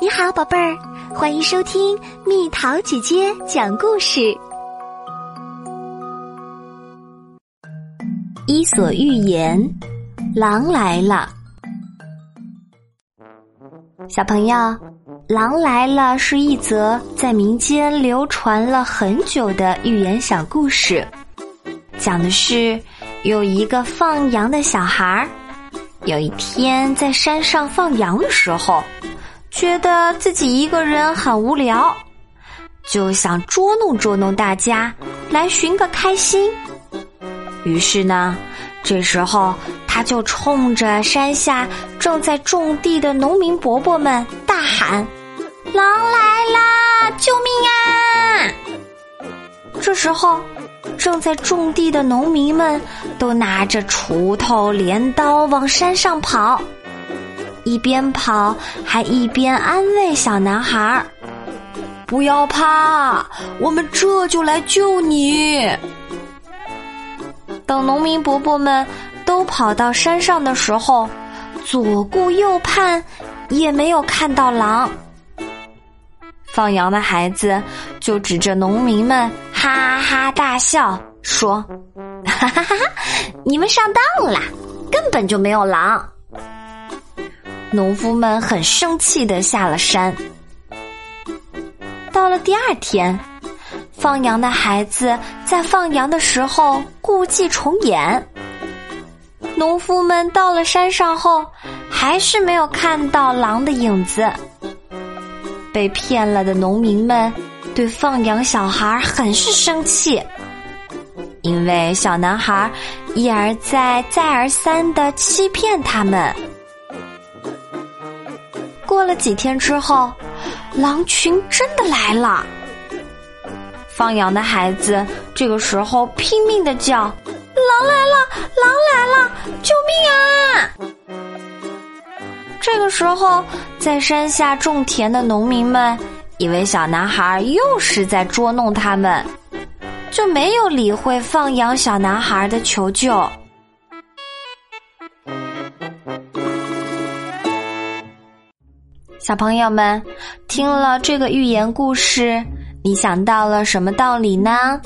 你好，宝贝儿，欢迎收听蜜桃姐姐讲故事。《伊索寓言》：狼来了。小朋友，《狼来了》是一则在民间流传了很久的寓言小故事，讲的是有一个放羊的小孩儿，有一天在山上放羊的时候。觉得自己一个人很无聊，就想捉弄捉弄大家，来寻个开心。于是呢，这时候他就冲着山下正在种地的农民伯伯们大喊：“狼来啦！救命啊！”这时候，正在种地的农民们都拿着锄头、镰刀往山上跑。一边跑还一边安慰小男孩儿：“不要怕，我们这就来救你。”等农民伯伯们都跑到山上的时候，左顾右盼，也没有看到狼。放羊的孩子就指着农民们哈哈大笑，说：“ 哈哈哈哈，你们上当了，根本就没有狼。”农夫们很生气的下了山。到了第二天，放羊的孩子在放羊的时候故伎重演。农夫们到了山上后，还是没有看到狼的影子。被骗了的农民们对放羊小孩很是生气，因为小男孩一而再、再而三的欺骗他们。过了几天之后，狼群真的来了。放羊的孩子这个时候拼命的叫：“狼来了，狼来了，救命啊！”这个时候，在山下种田的农民们以为小男孩又是在捉弄他们，就没有理会放羊小男孩的求救。小朋友们，听了这个寓言故事，你想到了什么道理呢？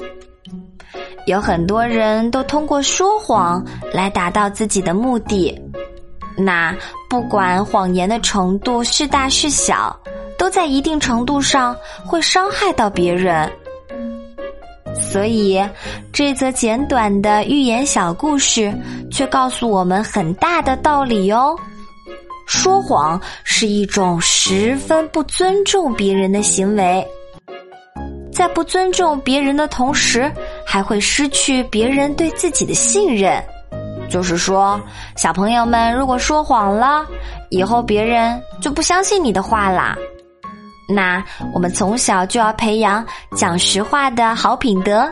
有很多人都通过说谎来达到自己的目的，那不管谎言的程度是大是小，都在一定程度上会伤害到别人。所以，这则简短的寓言小故事却告诉我们很大的道理哟。说谎是一种十分不尊重别人的行为，在不尊重别人的同时，还会失去别人对自己的信任。就是说，小朋友们如果说谎了，以后别人就不相信你的话啦。那我们从小就要培养讲实话的好品德，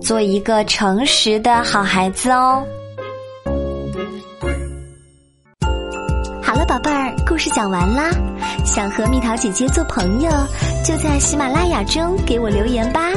做一个诚实的好孩子哦。宝贝儿，故事讲完啦，想和蜜桃姐姐做朋友，就在喜马拉雅中给我留言吧。